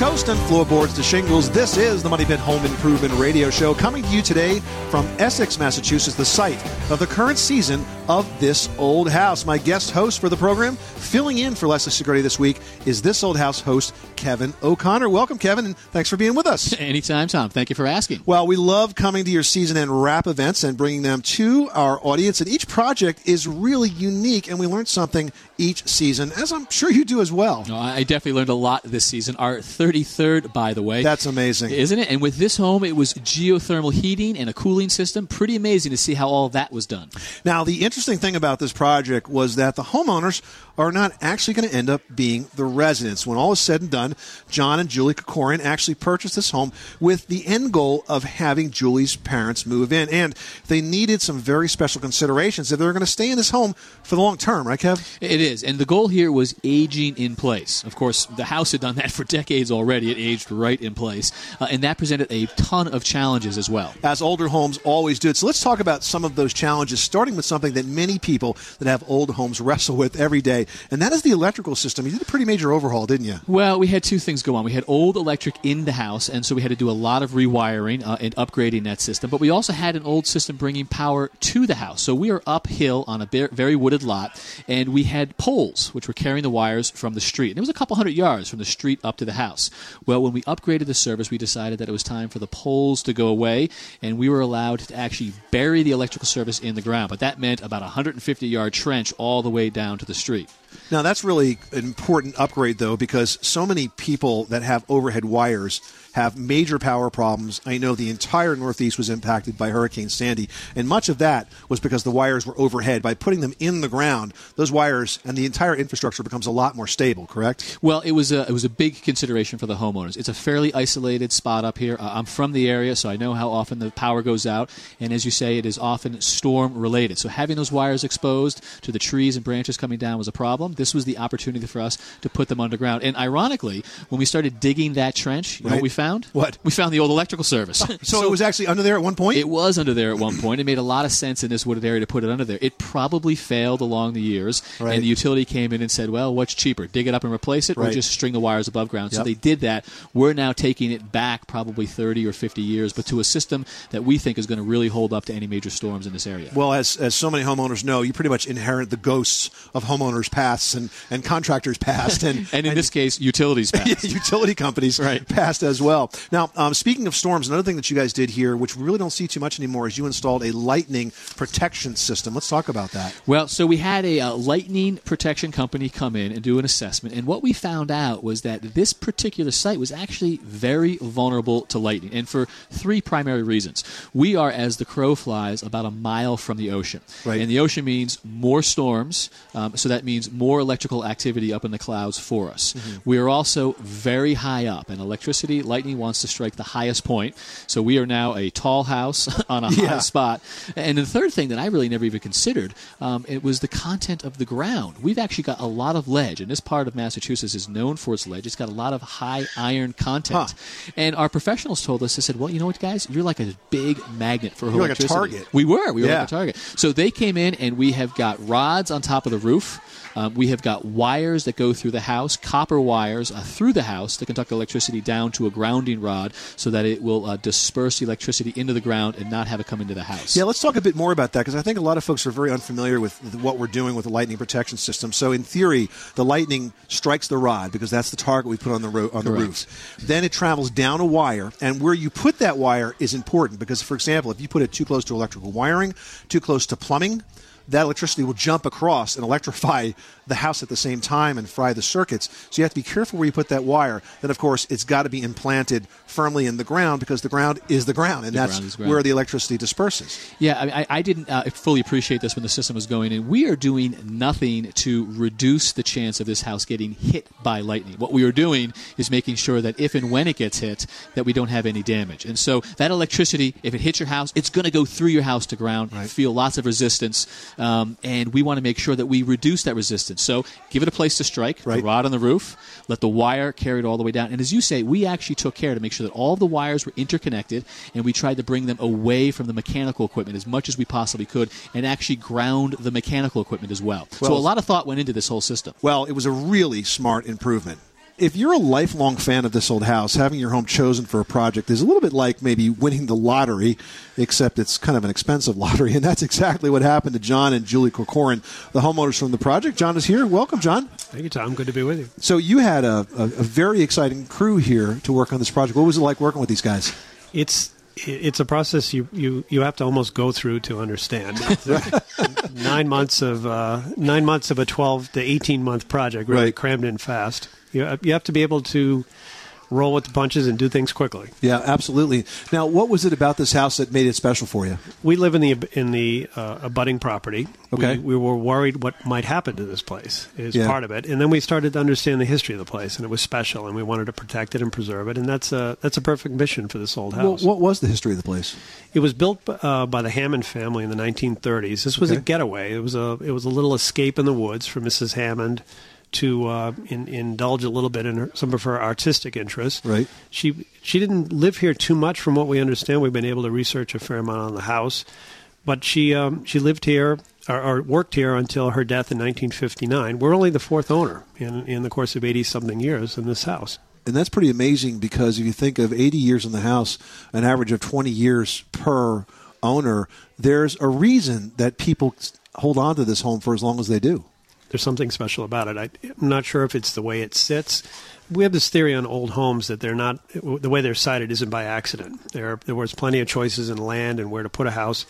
Coast and floorboards to shingles, this is the Money Pit Home Improvement Radio Show coming to you today from Essex, Massachusetts, the site of the current season of This Old House. My guest host for the program, filling in for Leslie Segrete this week, is This Old House host Kevin O'Connor. Welcome, Kevin, and thanks for being with us. Anytime, Tom. Thank you for asking. Well, we love coming to your season end wrap events and bringing them to our audience. And each project is really unique, and we learn something each season, as I'm sure you do as well. No, I definitely learned a lot this season. Our 33rd, by the way. That's amazing. Isn't it? And with this home, it was geothermal heating and a cooling system. Pretty amazing to see how all that was done. Now, the interesting thing about this project was that the homeowners are not actually going to end up being the residents. When all is said and done, John and Julie Kokorian actually purchased this home with the end goal of having Julie's parents move in. And they needed some very special considerations if they were going to stay in this home for the long term, right, Kev? It is. And the goal here was aging in place. Of course, the house had done that for decades already. It aged right in place. Uh, and that presented a ton of challenges as well. As older homes always do. So let's talk about some of those challenges, starting with something that many people that have old homes wrestle with every day, and that is the electrical system. You did a pretty major overhaul, didn't you? Well, we had two things go on. We had old electric in the house, and so we had to do a lot of rewiring uh, and upgrading that system. But we also had an old system bringing power to the house. So we are uphill on a very wooded lot, and we had poles which were carrying the wires from the street. And it was a couple hundred yards from the street up to the house. Well, when we upgraded the service, we decided that it was time for the poles to go away, and we were allowed to actually bury the electrical service in the ground. But that meant about a 150 yard trench all the way down to the street. Now, that's really an important upgrade, though, because so many people that have overhead wires have major power problems. I know the entire Northeast was impacted by Hurricane Sandy, and much of that was because the wires were overhead. By putting them in the ground, those wires and the entire infrastructure becomes a lot more stable, correct? Well, it was a it was a big consideration for the homeowners. It's a fairly isolated spot up here. Uh, I'm from the area, so I know how often the power goes out, and as you say, it is often storm related. So having those wires exposed to the trees and branches coming down was a problem. This was the opportunity for us to put them underground. And ironically, when we started digging that trench, you know Right. what we found? What? We found the old electrical service. So, it was actually under there at one point? It was under there at one point. It made a lot of sense in this wooded area to put it under there. It probably failed along the years, Right. and the utility came in and said, "Well, what's cheaper, dig it up and replace it, or just string the wires above ground?" So they did that. We're now taking it back probably 30 or 50 years, but to a system that we think is going to really hold up to any major storms in this area. Well, as, as so many homeowners know, you pretty much inherit the ghosts of homeowners' pasts and, and contractors' past, and, and in this case, utilities passed. utility companies Right. passed as well. Now, um, speaking of storms, another thing that you guys did here, which we really don't see too much anymore, is you installed a lightning protection system. Let's talk about that. Well, so we had a uh, lightning protection company come in and do an assessment, and what we found out was that this particular site was actually very vulnerable to lightning, and for three primary reasons. We are, as the crow flies, about a mile from the ocean, Right. and the ocean means more storms, um, so that means more electrical activity up in the clouds for us. We are also very high up, and electricity, lightning wants to strike the highest point, so we are now a tall house on a Yeah. high spot. And the third thing that I really never even considered um, it was the content of the ground. We've actually got a lot of ledge, and this part of Massachusetts is known for its ledge. It's got a lot of high iron content. And our professionals told us, they said, "Well, you know what, guys, you're like a big magnet for You're like a target. We were. We were Yeah. like a target. So they came in, and we have got rods on top of the roof. Um, we have got wires that go through the house, copper wires uh, through the house to conduct electricity down to a grounding rod so that it will uh, disperse the electricity into the ground and not have it come into the house. Yeah, let's talk a bit more about that because I think a lot of folks are very unfamiliar with what we're doing with the lightning protection system. So, in theory, the lightning strikes the rod because that's the target we put on the ro- on the roof. Then it travels down a wire, and where you put that wire is important because, for example, if you put it too close to electrical wiring, too close to plumbing. That electricity will jump across and electrify the house at the same time and fry the circuits. So you have to be careful where you put that wire. Then, of course, it's got to be implanted firmly in the ground because the ground is the ground, and The that's ground ground. where the electricity disperses. Yeah, I, I, didn't uh, fully appreciate this when the system was going in. We are doing nothing to reduce the chance of this house getting hit by lightning. What we are doing is making sure that if and when it gets hit, that we don't have any damage. And so that electricity, if it hits your house, it's going to go through your house to ground. Right. Feel lots of resistance. Um, and we want to make sure that we reduce that resistance. So give it a place to strike, Right. the rod on the roof, let the wire carry it all the way down. And as you say, we actually took care to make sure that all the wires were interconnected, and we tried to bring them away from the mechanical equipment as much as we possibly could, and actually ground the mechanical equipment as well. so a lot of thought went into this whole system. Well, it was a really smart improvement. If you're a lifelong fan of this old house, having your home chosen for a project is a little bit like maybe winning the lottery, except it's kind of an expensive lottery. And that's exactly what happened to John and Julie Corcoran, the homeowners from the project. John is here. Welcome, John. Thank you, Tom. Good to be with you. So you had a, a, a very exciting crew here to work on this project. What was it like working with these guys? It's it's a process you, you, you have to almost go through to understand. nine months of uh, nine months of a twelve to eighteen month project, really Right. crammed in fast. You you have to be able to roll with the punches and do things quickly. Yeah, absolutely. Now, what was it about this house that made it special for you? We live in the in the uh, abutting property. Okay. We, we were worried what might happen to this place is Yeah. part of it, and then we started to understand the history of the place, and it was special, and we wanted to protect it and preserve it, and that's a that's a perfect mission for this old Well, house. what was the history of the place? It was built uh, by the Hammond family in the 1930s. This was Okay. a getaway. It was a it was a little escape in the woods for Mrs. Hammond to uh, in, indulge a little bit in her, some of her artistic interests. Right. She she didn't live here too much, from what we understand. We've been able to research a fair amount on the house, but she um, she lived here. Or, or worked here until her death in 1959. We're only the fourth owner in, in the course of 80 something years in this house. And that's pretty amazing because if you think of 80 years in the house, an average of 20 years per owner, there's a reason that people hold on to this home for as long as they do. There's something special about it. I, I'm not sure if it's the way it sits. We have this theory on old homes that they're not the way they're sited isn't by accident. There there was plenty of choices in land and where to put a house.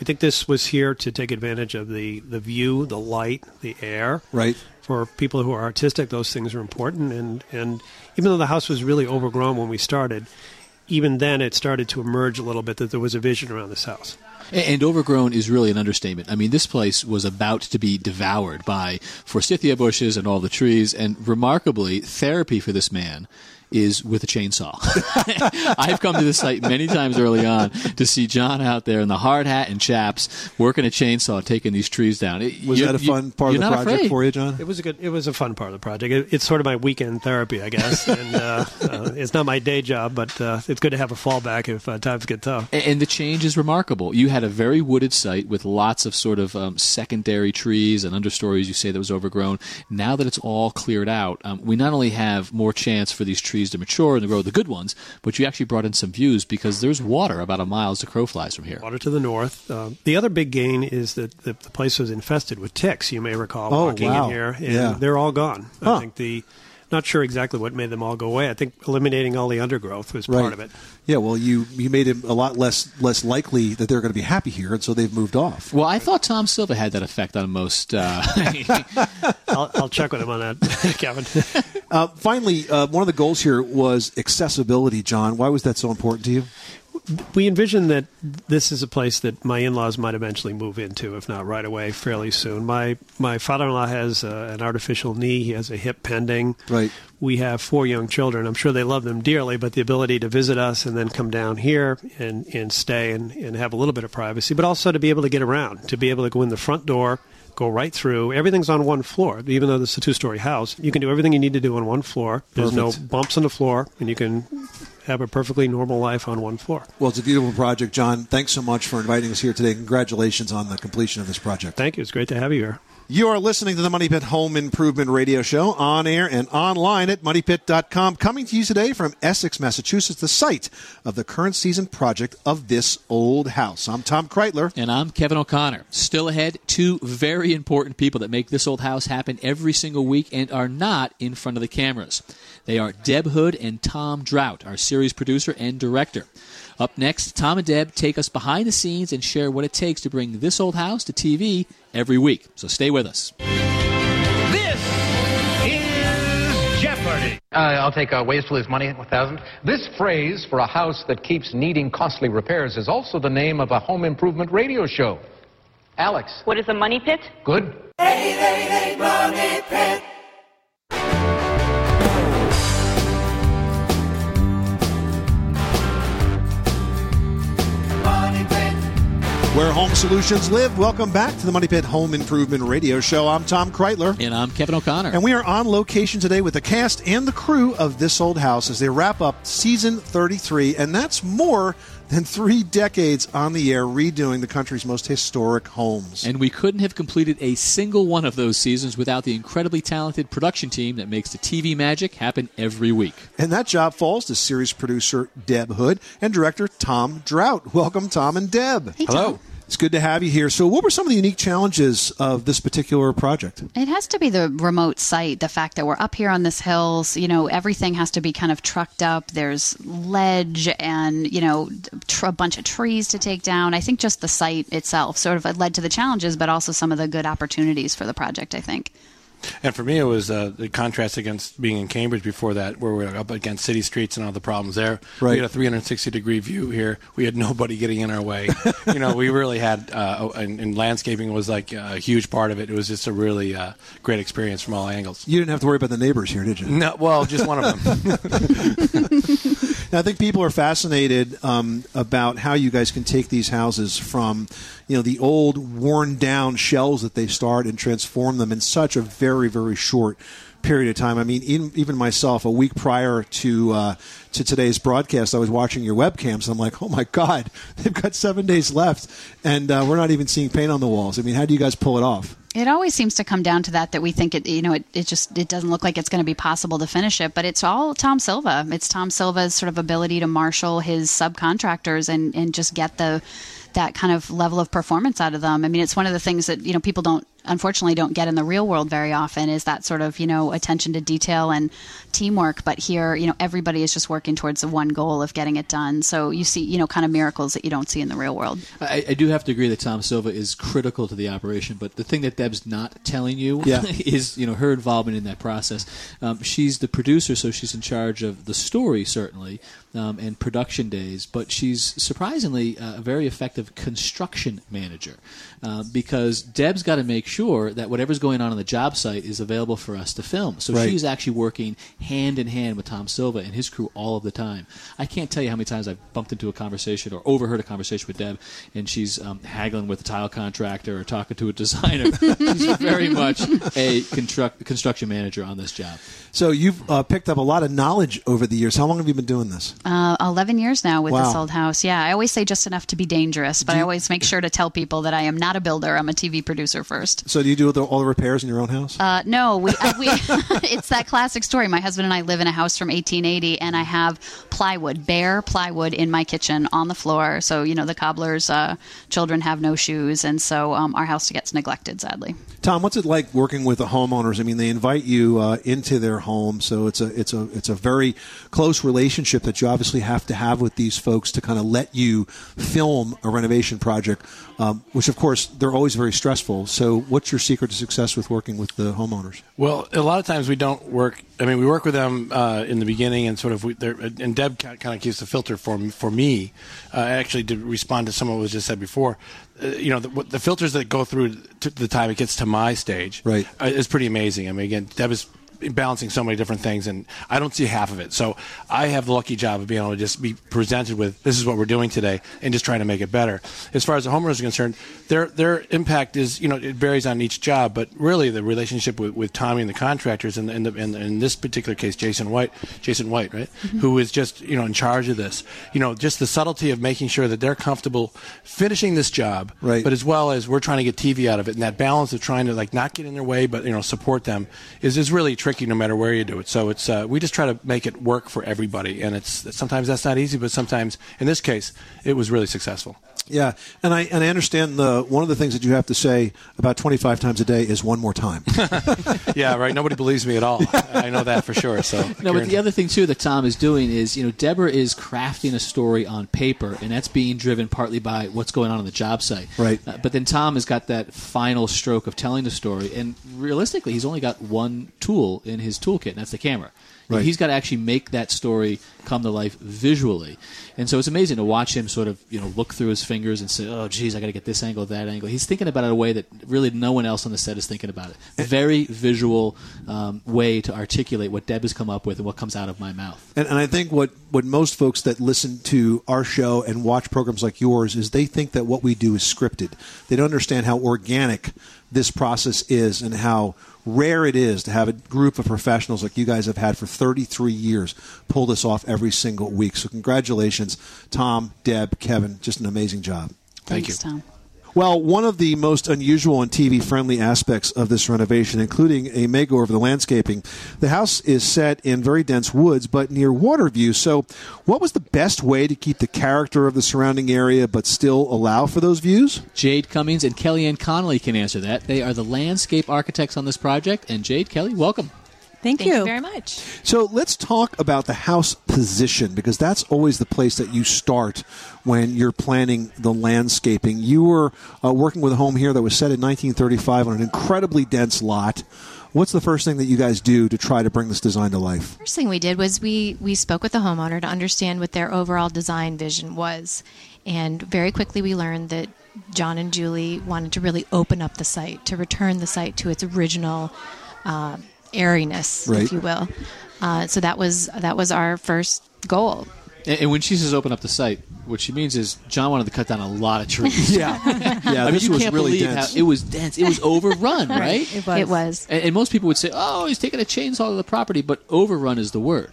We think this was here to take advantage of the, the view, the light, the air. Right. For people who are artistic, those things are important. And, and even though the house was really overgrown when we started, even then it started to emerge a little bit that there was a vision around this house. And overgrown is really an understatement. I mean, this place was about to be devoured by forsythia bushes and all the trees. And remarkably, therapy for this man is with a chainsaw. I've come to this site many times early on to see John out there in the hard hat and chaps working a chainsaw, taking these trees down. It- Was you- that a you- fun part of the project afraid. for you, John? It was a good. It was a fun part of the project. It, it's sort of my weekend therapy, I guess. and uh, uh, it's not my day job, but uh, it's good to have a fallback if uh, times get tough. A- And the change is remarkable. You had a very wooded site with lots of sort of um, secondary trees and understories, you say, that was overgrown. Now that it's all cleared out, um, we not only have more chance for these trees to mature and to grow the good ones, but you actually brought in some views because there's water about a mile as the crow flies from here. Water to the north. Uh, the other big gain is that the, the place was infested with ticks. You may recall Oh, walking wow. in here, and Yeah. they're all gone. Huh. I think the. Not sure exactly what made them all go away. I think eliminating all the undergrowth was part of it. Yeah, well, you, you made it a lot less less likely that they're going to be happy here, and so they've moved off. Well, I thought Tom Silva had that effect on most. Uh, I'll, I'll check with him on that, Kevin. Uh, finally, uh, one of the goals here was accessibility, John. Why was that so important to you? We envision that this is a place that my in-laws might eventually move into, if not right away, fairly soon. My my father-in-law has uh, an artificial knee; he has a hip pending. Right. We have four young children. I'm sure they love them dearly, but the ability to visit us and then come down here and, and stay and, and have a little bit of privacy, but also to be able to get around, to be able to go in the front door, go right through. Everything's on one floor. Even though this is a two-story house, you can do everything you need to do on one floor. There's Perfect. no bumps on the floor, and you can have a perfectly normal life on one floor. Well, it's a beautiful project, John. Thanks so much for inviting us here today. Congratulations on the completion of this project. Thank you. It's great to have you here. You are listening to the Money Pit Home Improvement Radio Show on air and online at moneypit.com. Coming to you today from Essex, Massachusetts, the site of the current season project of this old house. I'm Tom Kraeutler. And I'm Kevin O'Connor. Still ahead, two very important people that make this old house happen every single week and are not in front of the cameras. They are Deb Hood and Tom Draudt, our series producer and director. Up next, Tom and Deb take us behind the scenes and share what it takes to bring this old house to TV every week. So stay with us. This is Jeopardy! Uh, I'll take uh, ways to lose money, 1000 This phrase for a house that keeps needing costly repairs is also the name of a home improvement radio show. Alex, What is a money pit? good? Hey, hey, hey, money pit, Where home solutions live. Welcome back to the Money Pit Home Improvement Radio Show. I'm Tom Kraeutler. And I'm Kevin O'Connor. And we are on location today with the cast and the crew of This Old House as they wrap up season 33. And that's more than three decades on the air redoing the country's most historic homes. And we couldn't have completed a single one of those seasons without the incredibly talented production team that makes the TV magic happen every week. And that job falls to series producer Deb Hood and director Tom Draudt. Welcome, Tom and Deb. Hey, Tom. It's good to have you here. So, what were some of the unique challenges of this particular project? It has to be the remote site, the fact that we're up here on this hills, you know, everything has to be kind of trucked up. There's ledge and, you know, tr- a bunch of trees to take down. I think just the site itself sort of led to the challenges, but also some of the good opportunities for the project, I think. And for me, it was uh, the contrast against being in Cambridge before that, where we were up against city streets and all the problems there. Right. We had a 360 degree view here. We had nobody getting in our way. you know, we really had, uh, and, and, landscaping was like a huge part of it. It was just a really uh, great experience from all angles. You didn't have to worry about the neighbors here, did you? No, well, just one of them. now, I think people are fascinated um, about how you guys can take these houses from, you know, the old worn down shells that they start and transform them in such a very, very short period of time. I mean, even myself, a week prior to uh, to today's broadcast, I was watching your webcams. And I'm like, oh my god, they've got seven days left, and uh, we're not even seeing paint on the walls. I mean, how do you guys pull it off? It always seems to come down to that that we think it you know it, it just it doesn't look like it's going to be possible to finish it but it's all Tom Silva it's Tom Silva's sort of ability to marshal his subcontractors and and just get the that kind of level of performance out of them. I mean, it's one of the things that you know people don't unfortunately don't get in the real world very often is that sort of you know attention to detail and teamwork. But here you know everybody is just working towards the one goal of getting it done. So you see you know kind of miracles that you don't see in the real world. I, I do have to agree that Tom Silva is critical to the operation but the thing that Deb's not telling you yeah. is you know her involvement in that process. Um, she's the producer so she's in charge of the story certainly um, and production days but she's surprisingly uh, a very effective construction manager uh, because Deb's got to make sure that whatever's going on on the job site is available for us to film. So right. she's actually working hand in hand with Tom Silva and his crew all of the time. I can't tell you how many times I've bumped into a conversation or overheard a conversation with Deb, and she's um, haggling with a tile contractor or talking to a designer. she's very much a construct, construction manager on this job. So you've uh, picked up a lot of knowledge over the years. How long have you been doing this? Uh, Eleven years now with wow. this old house. Yeah, I always say just enough to be dangerous, but you, I always make sure to tell people that I am not a builder. I'm a TV producer first. So do you do the, all the repairs in your own house? Uh, no, we, uh, we it's that classic story. My husband and I live in a house from 1880, and I have plywood, bare plywood, in my kitchen on the floor. So you know the cobbler's uh, children have no shoes, and so um, our house gets neglected, sadly. Tom, what's it like working with the homeowners? I mean, they invite you uh, into their home, so it's a it's a it's a very close relationship that you obviously have to have with these folks to kind of let you film a renovation project, um, which of course they're always very stressful. So, what's your secret to success with working with the homeowners? Well, a lot of times we don't work. I mean, we work with them uh, in the beginning, and sort of, we, and Deb kind of keeps the filter for for me. Uh, actually, to respond to some of what was just said before, uh, you know, the, the, filters that go through to the time it gets to my stage, right, uh, is pretty amazing. I mean, again, Deb is balancing so many different things, and I don't see half of it. So I have the lucky job of being able to just be presented with this is what we're doing today, and just trying to make it better. As far as the homeowners are concerned, their their impact is you know it varies on each job, but really the relationship with, with Tommy and the contractors, and in, in, in, this particular case, Jason White, Jason White, right, Mm-hmm. who is just you know in charge of this. You know, just the subtlety of making sure that they're comfortable finishing this job, right. but as well as we're trying to get TV out of it, and that balance of trying to like not get in their way, but you know support them is is really tricky no matter where you do it. So it's uh, we just try to make it work for everybody, and it's sometimes that's not easy, but sometimes in this case it was really successful. Yeah, and I and I understand the one of the things that you have to say about 25 times a day is one more time. yeah, right. Nobody believes me at all. I know that for sure. So no, but the other thing too that Tom is doing is you know Deborah is crafting a story on paper, and that's being driven partly by what's going on on the job site. Right. Uh, but then Tom has got that final stroke of telling the story, and realistically, he's only got one tool in his toolkit, and that's the camera. Right. He's got to actually make that story come to life visually, and so it's amazing to watch him sort of you know look through his fingers and say, "Oh, geez, I got to get this angle, that angle." He's thinking about it in a way that really no one else on the set is thinking about it. Very visual um, way to articulate what Deb has come up with and what comes out of my mouth. And, and I think what, what most folks that listen to our show and watch programs like yours is they think that what we do is scripted. They don't understand how organic this process is and how rare it is to have a group of professionals like you guys have had for 33 years pull this off every single week. So congratulations, Tom, Deb, Kevin. Just an amazing job. Thank Thanks, you. Tom. Well, one of the most unusual and TV friendly aspects of this renovation, including a makeover of the landscaping, the house is set in very dense woods but near water view. So, what was the best way to keep the character of the surrounding area but still allow for those views? Jade Cummings and Kellyanne Connolly can answer that. They are the landscape architects on this project. And Jade, Kelly, welcome. Thank, Thank you very much. So let's talk about the house position because that's always the place that you start when you're planning the landscaping. You were uh, working with a home here that was set in 1935 on an incredibly dense lot. What's the first thing that you guys do to try to bring this design to life? First thing we did was we we spoke with the homeowner to understand what their overall design vision was, and very quickly we learned that John and Julie wanted to really open up the site to return the site to its original uh, airiness, Right. if you will. Uh, so that was that was our first goal. And, and when she says open up the site, what she means is John wanted to cut down a lot of trees. Yeah, yeah. I mean, this you was can't really believe dense. how it was dense. It was overrun, right? It was. It was And, and most people would say, "Oh, he's taking a chainsaw to the property," but overrun is the word.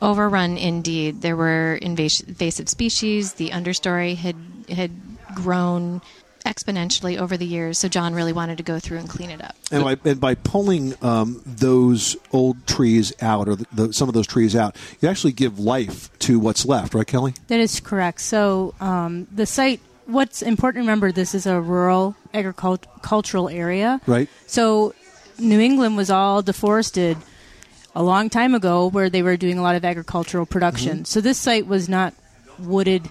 overrun indeed. There were invas- invasive species. The understory had had grown exponentially over the years. So John really wanted to go through and clean it up. And by, and by pulling um, those old trees out, or the, the, some of those trees out, you actually give life to what's left, right, Kelly? That is correct. So um, the site. What's important to remember? This is a rural agricultural area, Right. So New England was all deforested a long time ago, where they were doing a lot of agricultural production. Mm-hmm. So this site was not wooded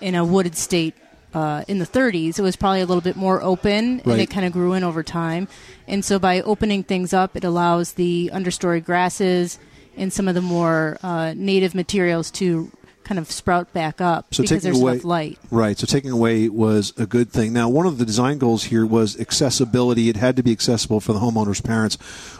in a wooded state. Uh, in the 30s, it was probably a little bit more open, and it kind of grew in over time. And so, by opening things up, it allows the understory grasses and some of the more uh, native materials to kind of sprout back up So because taking there's away enough light. Right. So taking away was a good thing. Now, one of the design goals here was accessibility. It had to be accessible for the homeowner's parents.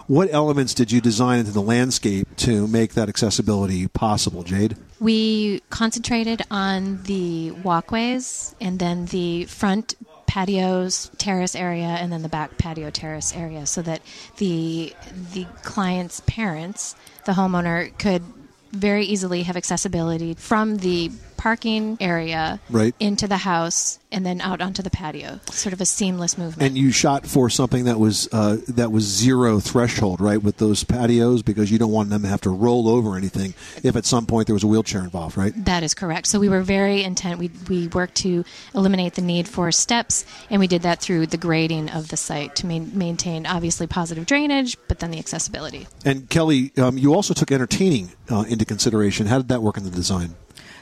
What elements did you design into the landscape to make that accessibility possible, Jade? We concentrated on the walkways and then the front patios terrace area and then the back patio terrace area so that the the client's parents the homeowner could very easily have accessibility from the parking area Right. into the house and then out onto the patio sort of a seamless movement And you shot for something that was uh, that was zero threshold, right, with those patios, because you don't want them to have to roll over anything if at some point there was a wheelchair involved, right? That is correct. So we were very intent. We we worked to eliminate the need for steps, and we did that through the grading of the site to main, maintain obviously positive drainage, but then the accessibility. And Kelly, um, you also took entertaining uh, into consideration. How did that work in the design?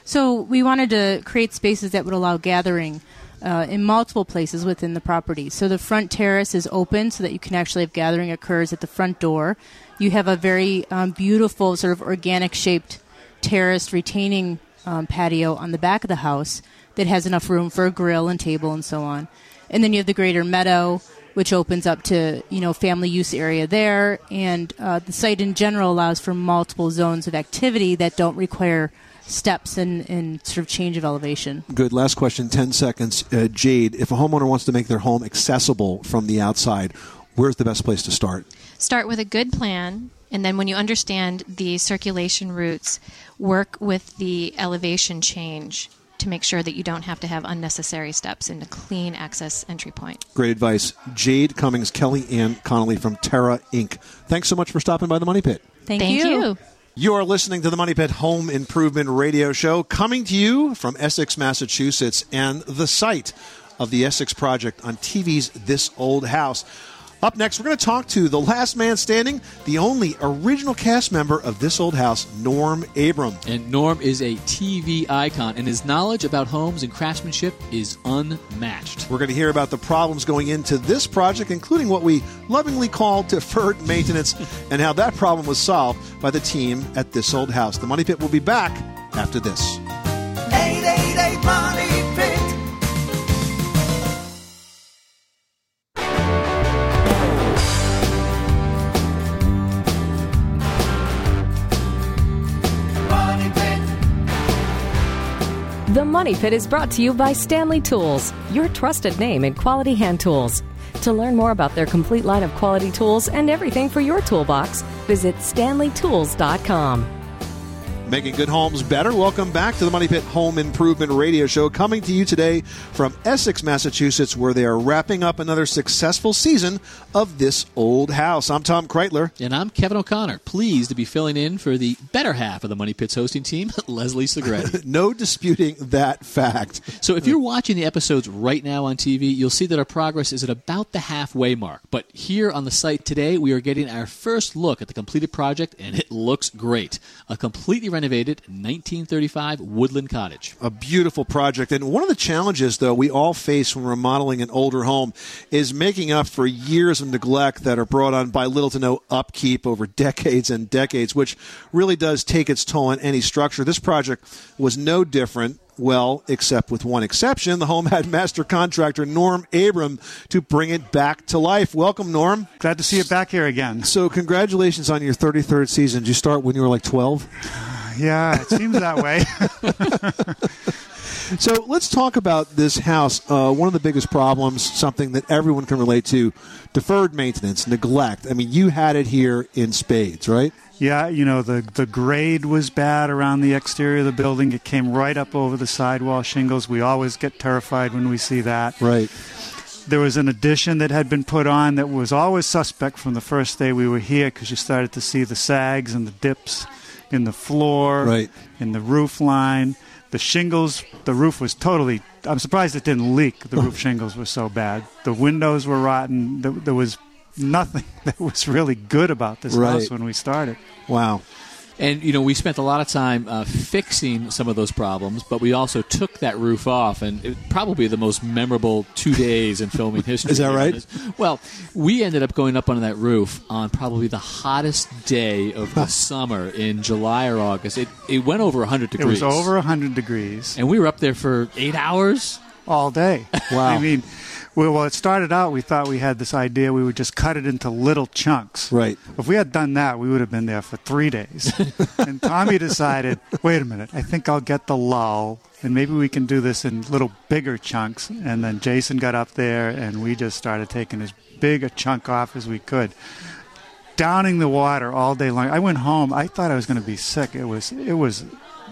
So we wanted to create spaces that would allow gathering uh, in multiple places within the property. So the front terrace is open so that you can actually have gathering occurs at the front door. You have a very um, beautiful sort of organic shaped terraced retaining um, patio on the back of the house that has enough room for a grill and table and so on. And then you have the greater meadow, which opens up to you know family use area there, and uh, the site in general allows for multiple zones of activity that don't require steps and, and sort of change of elevation. Good. Last question, 10 seconds. Uh, Jade, if a homeowner wants to make their home accessible from the outside, where's the best place to start? Start with a good plan, and then when you understand the circulation routes, work with the elevation change to make sure that you don't have to have unnecessary steps and a clean access entry point. Great advice. Jade Cummings, Kelly Ann Connolly from Terra Inc. Thanks so much for stopping by the Money Pit. Thank, Thank you. you. You are listening to the Money Pit Home Improvement Radio Show, coming to you from Essex, Massachusetts, and the site of the Essex Project on TV's This Old House. Up next, we're going to talk to the last man standing, the only original cast member of This Old House, Norm Abram. And Norm is a TV icon, and his knowledge about homes and craftsmanship is unmatched. We're going to hear about the problems going into this project, including what we lovingly call deferred maintenance, and how that problem was solved by the team at This Old House. The Money Pit will be back after this. 888 Money Pit. Money Money Pit is brought to you by Stanley Tools, your trusted name in quality hand tools. To learn more about their complete line of quality tools and everything for your toolbox, visit stanleytools.com. Making good homes better. Welcome back to the Money Pit Home Improvement Radio Show, coming to you today from Essex, Massachusetts, where they are wrapping up another successful season of This Old House. I'm Tom Kraeutler. And I'm Kevin O'Connor, pleased to be filling in for the better half of the Money Pit's hosting team, Leslie Segrete. no disputing that fact. So if you're watching the episodes right now on TV, you'll see that our progress is at about the halfway mark. But here on the site today, we are getting our first look at the completed project, and it looks great. A completely renovated 1935 woodland cottage. A beautiful project. And one of the challenges, though, we all face when remodeling an older home is making up for years of neglect that are brought on by little to no upkeep over decades and decades, which really does take its toll on any structure. This project was no different. Well, except with one exception, the home had master contractor Norm Abram to bring it back to life. Welcome, Norm. Glad to see you back here again. So, congratulations on your 33rd season. Did you start when you were like 12? Yeah, it seems that way. So let's talk about this house. Uh, one of the biggest problems, something that everyone can relate to, deferred maintenance, neglect. I mean, you had it here in spades, right? Yeah, you know, the, the grade was bad around the exterior of the building. It came right up over the sidewall shingles. We always get terrified when we see that. Right. There was an addition that had been put on that was always suspect from the first day we were here because you started to see the sags and the dips in the floor, Right. in the roof line. The shingles, the roof was totally. I'm surprised it didn't leak. The roof shingles were so bad. The windows were rotten. There, there was nothing that was really good about this Right. house when we started. Wow. And you know, we spent a lot of time uh, fixing some of those problems, but we also took that roof off, and it, probably the most memorable two days in filming history. Is that right? Well, we ended up going up on that roof on probably the hottest day of the summer in July or August. It it went over 100 degrees. It was over 100 degrees and we were up there for eight hours. all day. Wow. I mean, well, well, it started out, we thought we had this idea we would just cut it into little chunks. Right. If we had done that, we would have been there for three days. and Tommy decided, wait a minute, I think I'll get the lull, and maybe we can do this in little bigger chunks. And then Jason got up there, and we just started taking as big a chunk off as we could. Downing the water all day long. I went home. I thought I was going to be sick. It was. It was.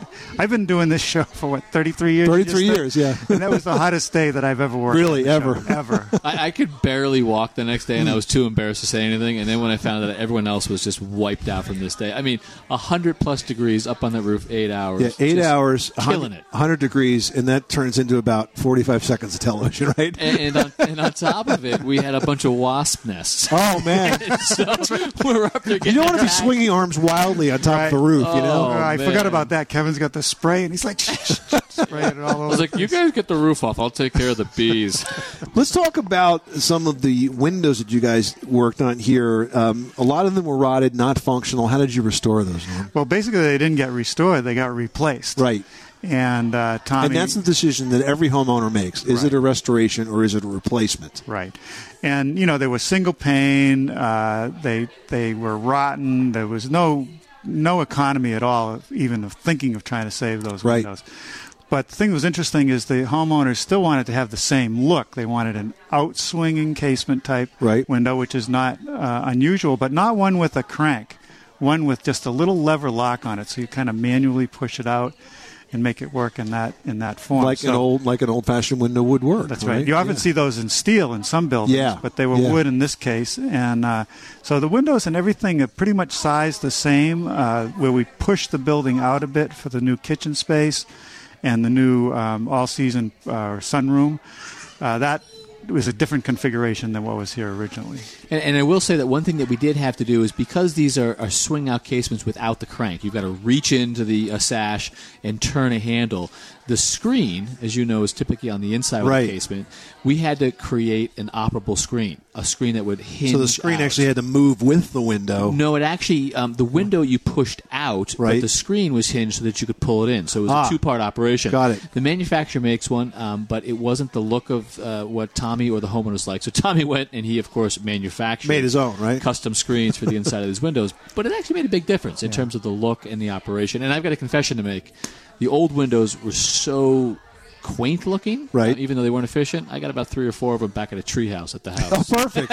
I've been doing this show for what 33 years. 33 years, yeah. and that was the hottest day that I've ever worked. Really, on ever. show, ever. I, I could barely walk the next day, and I was too embarrassed to say anything. And then when I found out that everyone else was just wiped out from this day, I mean, hundred plus degrees up on the roof, eight hours. Yeah, eight hours, killing 100, it. 100 degrees, and that turns into about 45 seconds of television, right? And, and, on, and on top of it, we had a bunch of wasp nests. oh, man. so we're up there. You don't want to be swinging arms wildly on top Right. of the roof, you oh, know? Oh, I man. forgot about that. Kevin's got the spray, and he's like spraying it all over. I was like, "You guys get the roof off. I'll take care of the bees." Let's talk about some of the windows that you guys worked on here. Um, a lot of them were rotted, not functional. How did you restore those? Norm? well, basically, they didn't get restored; they got replaced. Right. And uh, Tommy. And that's the decision that every homeowner makes. Is Right. it a restoration or is it a replacement? Right, and you know they were single pane. Uh, they they were rotten. There was no no economy at all, even of thinking of trying to save those Right. windows. But the thing that was interesting is the homeowners still wanted to have the same look. They wanted an outswinging casement type Right. window, which is not uh, unusual, but not one with a crank. One with just a little lever lock on it, so you kind of manually push it out and make it work in that in that form. Like an old, like an old-fashioned window would work. that's right. You often Yeah. see those in steel in some buildings, Yeah. but they were Yeah. wood in this case. And uh, so the windows and everything are pretty much sized the same. Uh, where we pushed the building out a bit for the new kitchen space and the new um, all-season uh, sunroom. Uh, that it was a different configuration than what was here originally. And, and I will say that one thing that we did have to do is because these are, are swing out casements without the crank, you've got to reach into the uh, sash and turn a handle. The screen, as you know, is typically on the inside of the casement. We had to create an operable screen, a screen that would hinge. So the screen out. actually had to move with the window. No, it actually um, the window you pushed out, but Right. the screen was hinged so that you could pull it in. So it was Ah. a two-part operation. Got it. The manufacturer makes one, um, but it wasn't the look of uh, what Tommy or the homeowners like. So Tommy went and he, of course, manufactured Made his own, right? Custom screens for the inside of these windows, but it actually made a big difference in terms of the look and the operation. And I've got a confession to make: the old windows were so quaint looking, Right. uh, even though they weren't efficient. I got about three or four of them back at a treehouse at the house. Oh, perfect.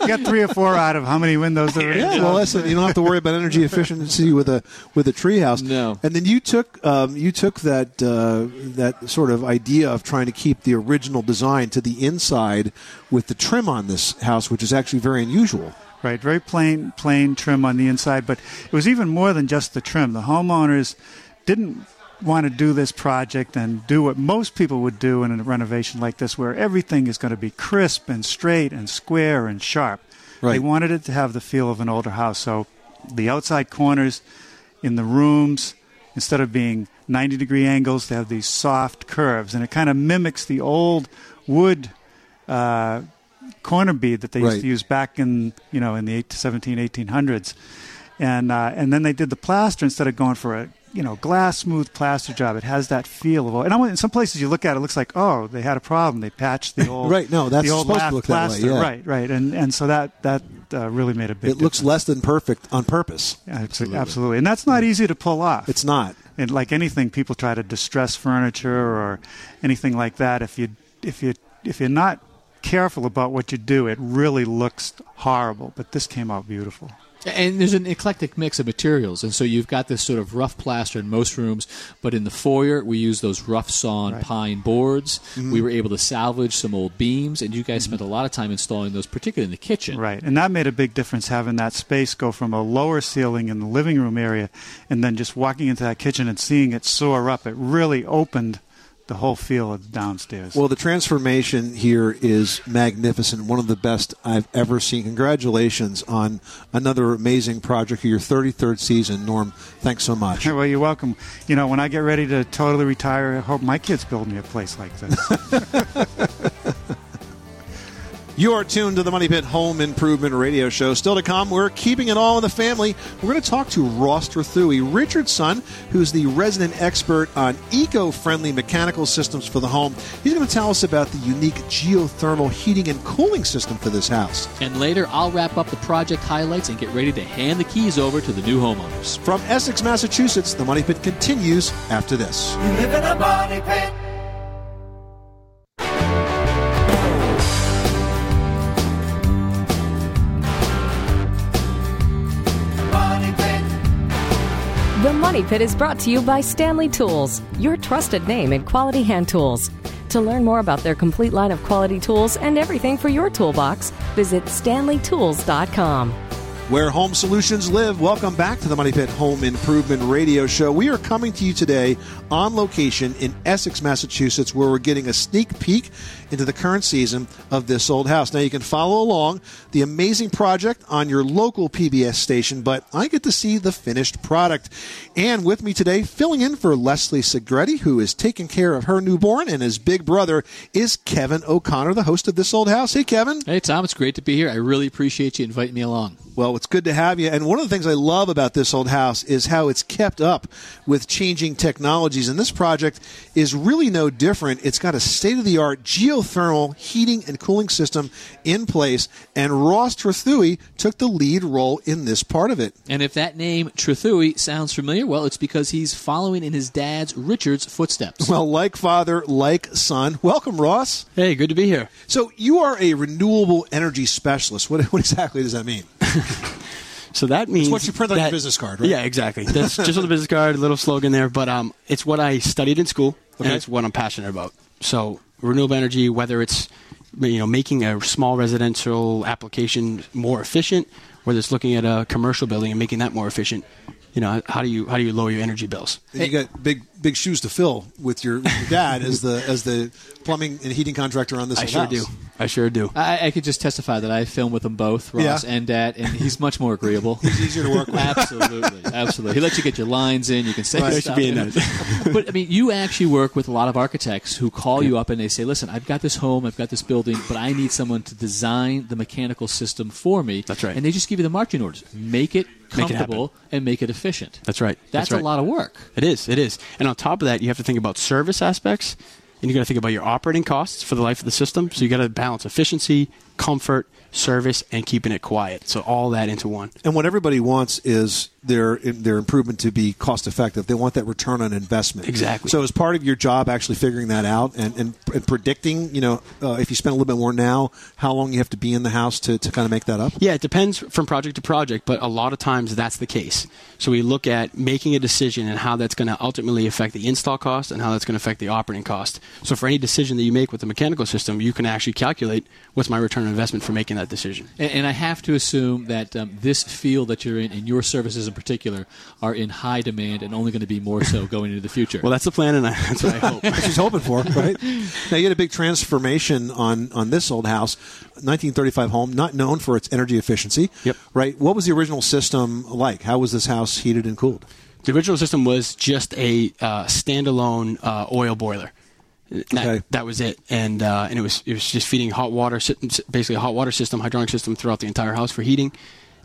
You got three or four out of how many windows there are? Yeah, well, listen, you don't have to worry about energy efficiency with a with a treehouse. No. And then you took um, you took that uh, that sort of idea of trying to keep the original design to the inside with the trim on this house, which is actually very unusual. Right, very plain plain trim on the inside, but it was even more than just the trim. The homeowners didn't want to do this project and do what most people would do in a renovation like this, where everything is going to be crisp and straight and square and sharp. They wanted it to have the feel of an older house. So the outside corners in the rooms, instead of being 90 degree angles, they have these soft curves, and it kind of mimics the old wood. Uh, corner bead that they used to use back in you know in the 8 17 1800s and uh, and then they did the plaster instead of going for a you know glass smooth plaster job. It has that feel of and I went, in some places you look at it, it looks like oh they had a problem. They patched the old Right, no, that's the old supposed to look that way, plaster. yeah. right right and and so that that uh, really made a big It looks less than perfect on purpose. absolutely. absolutely and that's not easy to pull off. It's not. and like anything people try to distress furniture or anything like that. If you if you if you're not careful about what you do it really looks horrible. But this came out beautiful And there's an eclectic mix of materials, and so you've got this sort of rough plaster in most rooms, but in the foyer we use those rough sawn pine boards. Mm-hmm. We were able to salvage some old beams, and you guys spent a lot of time installing those, particularly in the kitchen. Right, and that made a big difference having that space go from a lower ceiling in the living room area, and then just walking into that kitchen and seeing it soar up. It really opened the whole feel of downstairs. Well, the transformation here is magnificent. One of the best I've ever seen. Congratulations on another amazing project. Of your 33rd season, Norm. Thanks so much. well, you're welcome. You know, when I get ready to totally retire, I hope my kids build me a place like this. You are tuned to the Money Pit Home Improvement Radio Show. Still to come, we're keeping it all in the family. We're going to talk to Ross Trethewey, Richard's son, who's the resident expert on eco-friendly mechanical systems for the home. He's going to tell us about the unique geothermal heating and cooling system for this house. And later, I'll wrap up the project highlights and get ready to hand the keys over to the new homeowners. From Essex, Massachusetts, the Money Pit continues after this. You live in a money pit. Money Pit is brought to you by Stanley Tools, your trusted name in quality hand tools. To learn more about their complete line of quality tools and everything for your toolbox, visit stanleytools.com. Where home solutions live. Welcome back to the Money Pit Home Improvement Radio Show. We are coming to you today on location in Essex, Massachusetts, where we're getting a sneak peek into the current season of this old house. Now, you can follow along the amazing project on your local PBS station, but I get to see the finished product. And with me today, filling in for Leslie Segrete, who is taking care of her newborn, and his big brother is Kevin O'Connor, the host of this old house. Hey, Kevin. Hey, Tom, it's great to be here. I really appreciate you inviting me along. Well, it's good to have you. And one of the things I love about this old house is how it's kept up with changing technologies. And this project is really no different. It's got a state of the art geothermal heating and cooling system in place. And Ross Trethewey took the lead role in this part of it. And if that name Trethewey sounds familiar, well, it's because he's following in his dad's Richard's footsteps. Well, like father, like son. Welcome, Ross. Hey, good to be here. So, you are a renewable energy specialist. What, what exactly does that mean? So that means what you print on your business card, right? Yeah, exactly. That's just on the business card, a little slogan there. But um, it's what I studied in school, Okay. and it's what I'm passionate about. So renewable energy, whether it's you know making a small residential application more efficient, whether it's looking at a commercial building and making that more efficient, you know, how do you how do you lower your energy bills? And you got big big shoes to fill with your, with your dad as the as the plumbing and heating contractor on this. I sure house. do. I sure do. I, I could just testify that I film with them both, Ross Yeah. and Dad, and he's much more agreeable. He's easier to work with. absolutely, absolutely. He lets you get your lines in. You can say Right. stuff. Being you but I mean, you actually work with a lot of architects who call you up and they say, "Listen, I've got this home, I've got this building, but I need someone to design the mechanical system for me." That's right. And they just give you the marching orders: make it Make it comfortable and make it efficient. That's right. That's, That's right. a lot of work. It is. It is. And on top of that, you have to think about service aspects, and you got to think about your operating costs for the life of the system. So you got to balance efficiency, comfort, service, and keeping it quiet. So all that into one. And what everybody wants is their their improvement to be cost effective. They want that return on investment. Exactly. So, as part of your job, actually figuring that out and, and, and predicting, you know, uh, if you spend a little bit more now, how long you have to be in the house to, to kind of make that up. Yeah, it depends from project to project, but a lot of times that's the case. So we look at making a decision and how that's going to ultimately affect the install cost and how that's going to affect the operating cost. So for any decision that you make with the mechanical system, you can actually calculate what's my return on investment for making that decision. And, and I have to assume that um, this field that you're in, and your services in particular, are in high demand and only going to be more so going into the future. Well, that's the plan, and I, that's what I hope. She's hoping for, right? Now you had a big transformation on on this old house, 1935 home, not known for its energy efficiency. Yep. Right. What was the original system like? How was this house heated and cooled? The original system was just a uh, standalone uh, oil boiler. That, Okay. that was it, and uh, and it was it was just feeding hot water, basically a hot water system, hydronic system throughout the entire house for heating.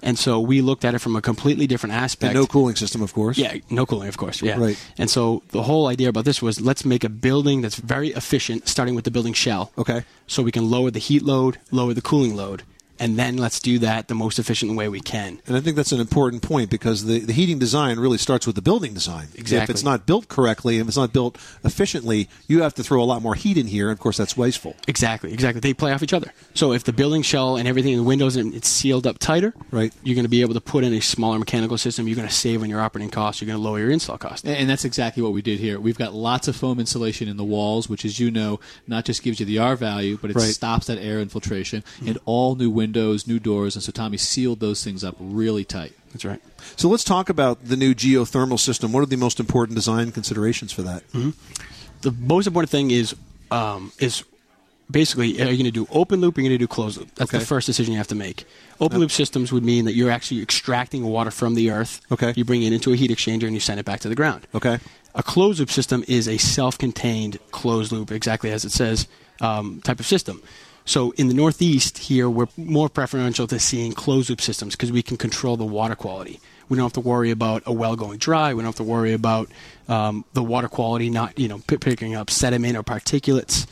And so we looked at it from a completely different aspect. And no cooling system, of course. Yeah, no cooling, of course. Yeah. Right. And so the whole idea about this was let's make a building that's very efficient, starting with the building shell. Okay. So we can lower the heat load, lower the cooling load, and then let's do that the most efficient way we can. And I think that's an important point because the, the heating design really starts with the building design. Exactly. If it's not built correctly, if it's not built efficiently, you have to throw a lot more heat in here. And of course, that's wasteful. Exactly, exactly. They play off each other. So if the building shell and everything in the windows and it's sealed up tighter, Right. you're going to be able to put in a smaller mechanical system. You're going to save on your operating costs. You're going to lower your install cost. And and that's exactly what we did here. We've got lots of foam insulation in the walls, which, as you know, not just gives you the R value, but it Right. stops that air infiltration. And all new windows, new doors, and so Tommy sealed those things up really tight. That's right. So let's talk about the new geothermal system. What are the most important design considerations for that? The most important thing is um, is basically are you going to do open loop or are you going to do closed loop? That's Okay. the first decision you have to make. Open loop systems would mean that you're actually extracting water from the earth. Okay. You bring it into a heat exchanger and you send it back to the ground. Okay. A closed loop system is a self-contained closed loop, exactly as it says, um, type of system. So in the Northeast here, we're more preferential to seeing closed loop systems because we can control the water quality. We don't have to worry about a well going dry. We don't have to worry about um, the water quality not, you know, p- picking up sediment or particulates.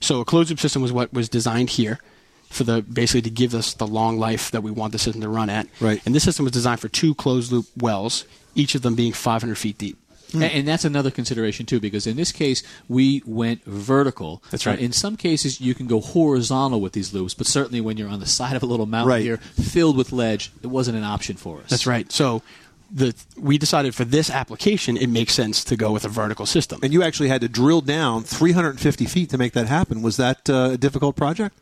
So a closed loop system was what was designed here for the basically to give us the long life that we want the system to run at. Right. And this system was designed for two closed loop wells, each of them being 500 feet deep. And, and that's another consideration too, because in this case we went vertical. That's right. Uh, in some cases, you can go horizontal with these loops, but certainly when you're on the side of a little mountain Right. here, filled with ledge, it wasn't an option for us. That's right. So the we decided for this application, it makes sense to go with a vertical system. And you actually had to drill down 350 feet to make that happen. Was that uh, a difficult project?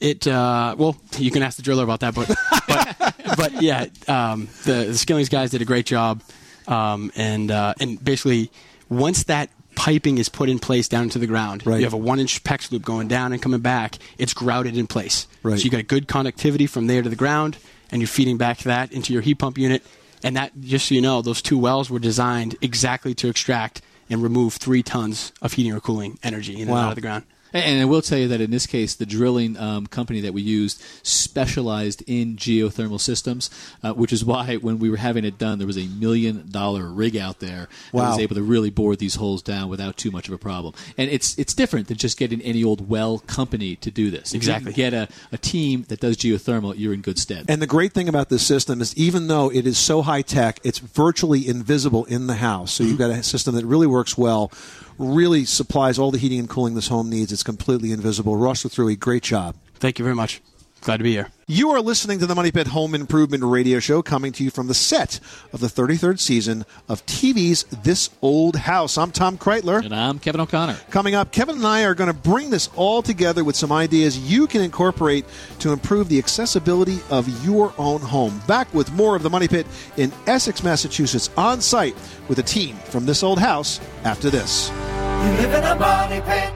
It uh, well, you can ask the driller about that, but but, but yeah, um, the, the Skillings guys did a great job, um, and uh, and basically once that piping is put in place down into the ground, Right. you have a one inch PEX loop going down and coming back. It's grouted in place, Right. so you got good connectivity from there to the ground, and you're feeding back that into your heat pump unit. And that, just so you know, those two wells were designed exactly to extract and remove three tons of heating or cooling energy in and out of the ground. And I will tell you that in this case, the drilling um, company that we used specialized in geothermal systems, uh, which is why when we were having it done, there was a million dollar rig out there that was able to really bore these holes down without too much of a problem. And it's it's different than just getting any old well company to do this. If Exactly. you get a, a team that does geothermal, you're in good stead. And the great thing about this system is even though it is so high tech, it's virtually invisible in the house. So you've got a system that really works well, really supplies all the heating and cooling this home needs. It's completely invisible. Ross through a great job. Thank you very much. Glad to be here. You are listening to the Money Pit Home Improvement Radio Show coming to you from the set of the 33rd season of TV's This Old House. I'm Tom Kraeutler. And I'm Kevin O'Connor. Coming up, Kevin and I are going to bring this all together with some ideas you can incorporate to improve the accessibility of your own home. Back with more of the Money Pit in Essex, Massachusetts, on site with a team from This Old House after this. You live in a money pit.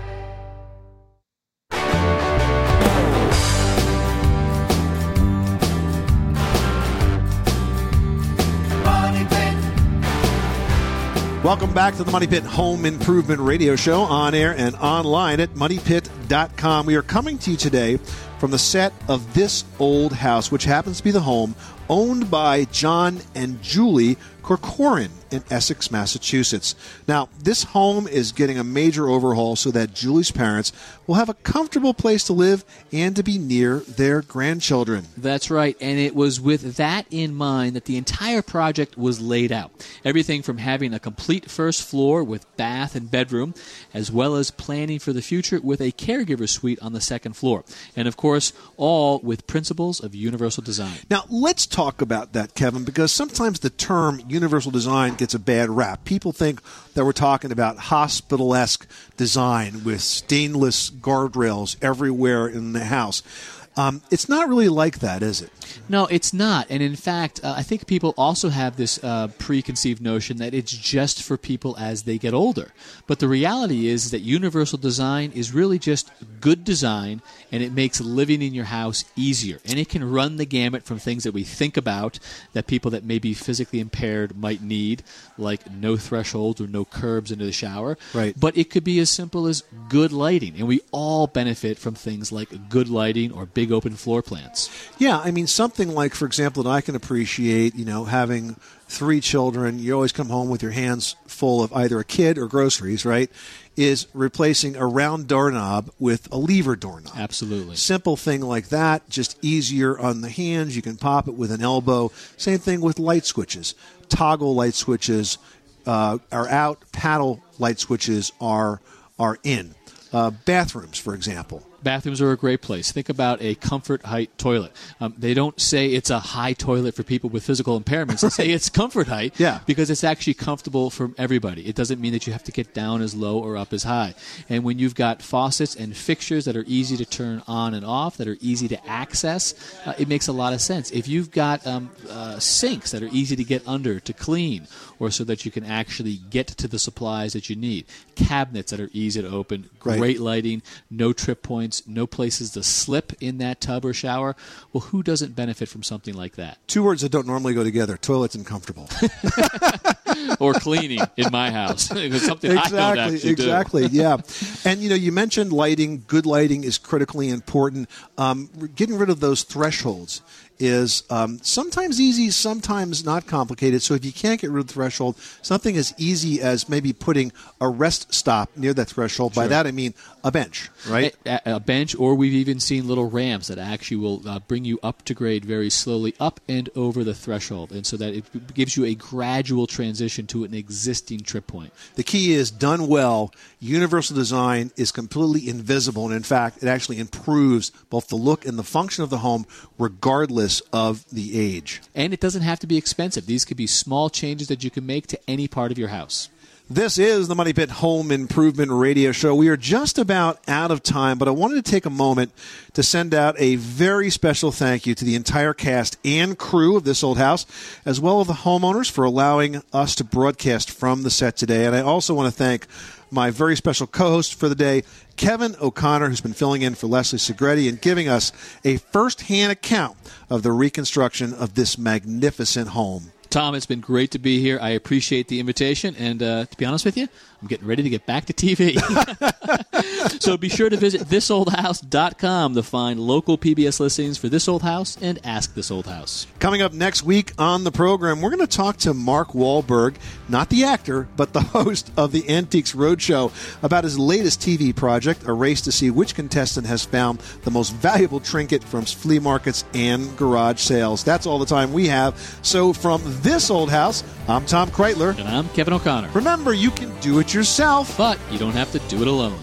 Welcome back to the Money Pit Home Improvement Radio Show on air and online at moneypit.com. We are coming to you today from the set of This Old House, which happens to be the home owned by John and Julie Corcoran in Essex, Massachusetts. Now, this home is getting a major overhaul so that Julie's parents will have a comfortable place to live and to be near their grandchildren. That's right, and it was with that in mind that the entire project was laid out. Everything from having a complete first floor with bath and bedroom, as well as planning for the future with a caregiver suite on the second floor. And of course, all with principles of universal design. Now, let's talk about that, Kevin, because sometimes the term universal design gets a bad rap. People think that we're talking about hospital esque design with stainless guardrails everywhere in the house. Um, it's not really like that, is it? No, it's not. And in fact, uh, I think people also have this uh, preconceived notion that it's just for people as they get older. But the reality is that universal design is really just good design and it makes living in your house easier. And it can run the gamut from things that we think about that people that may be physically impaired might need, like no thresholds or no curbs into the shower. Right. But it could be as simple as good lighting. And we all benefit from things like good lighting or big open floor plans. Yeah, I mean, something like, for example, that I can appreciate, you know, having three children, you always come home with your hands full of either a kid or groceries, right? Is replacing a round doorknob with a lever doorknob. Absolutely. Simple thing like that, just easier on the hands. You can pop it with an elbow. Same thing with light switches. Toggle light switches uh, are out. Paddle light switches are are in. Uh, bathrooms, for example. Bathrooms are a great place. Think about a comfort height toilet. Um, they don't say it's a high toilet for people with physical impairments. They say it's comfort height Yeah. because it's actually comfortable for everybody. It doesn't mean that you have to get down as low or up as high. And when you've got faucets and fixtures that are easy to turn on and off, that are easy to access, uh, it makes a lot of sense. If you've got um, uh, sinks that are easy to get under to clean, or so that you can actually get to the supplies that you need, cabinets that are easy to open, Right. great lighting, no trip points, no places to slip in that tub or shower. Well, who doesn't benefit from something like that? Two words that don't normally go together: toilets and comfortable. Or cleaning in my house. It's something exactly, do. exactly, yeah. And you know, you mentioned lighting. Good lighting is critically important. Um, getting rid of those thresholds is um, sometimes easy, sometimes not complicated. So if you can't get rid of the threshold, something as easy as maybe putting a rest stop near that threshold. By that I mean a bench, right? A, a bench, or we've even seen little ramps that actually will uh, bring you up to grade very slowly up and over the threshold, and so that it gives you a gradual transition to an existing trip point. The key is done well. Universal design is completely invisible, and in fact, it actually improves both the look and the function of the home, regardless of the age. And it doesn't have to be expensive. These could be small changes that you can make to any part of your house. This is the Money Pit Home Improvement Radio Show. We are just about out of time, but I wanted to take a moment to send out a very special thank you to the entire cast and crew of This Old House, as well as the homeowners for allowing us to broadcast from the set today. And I also want to thank my very special co-host for the day, Kevin O'Connor, who's been filling in for Leslie Segrete and giving us a first-hand account of the reconstruction of this magnificent home. Tom, it's been great to be here. I appreciate the invitation, and uh, to be honest with you, I'm getting ready to get back to TV. so be sure to visit thisoldhouse.com to find local PBS listings for This Old House and Ask This Old House. Coming up next week on the program, we're going to talk to Mark Walberg, not the actor, but the host of the Antiques Roadshow, about his latest TV project, a race to see which contestant has found the most valuable trinket from flea markets and garage sales. That's all the time we have. So from this old house, I'm Tom Kraeutler. And I'm Kevin O'Connor. Remember, you can do it yourself. But you don't have to do it alone.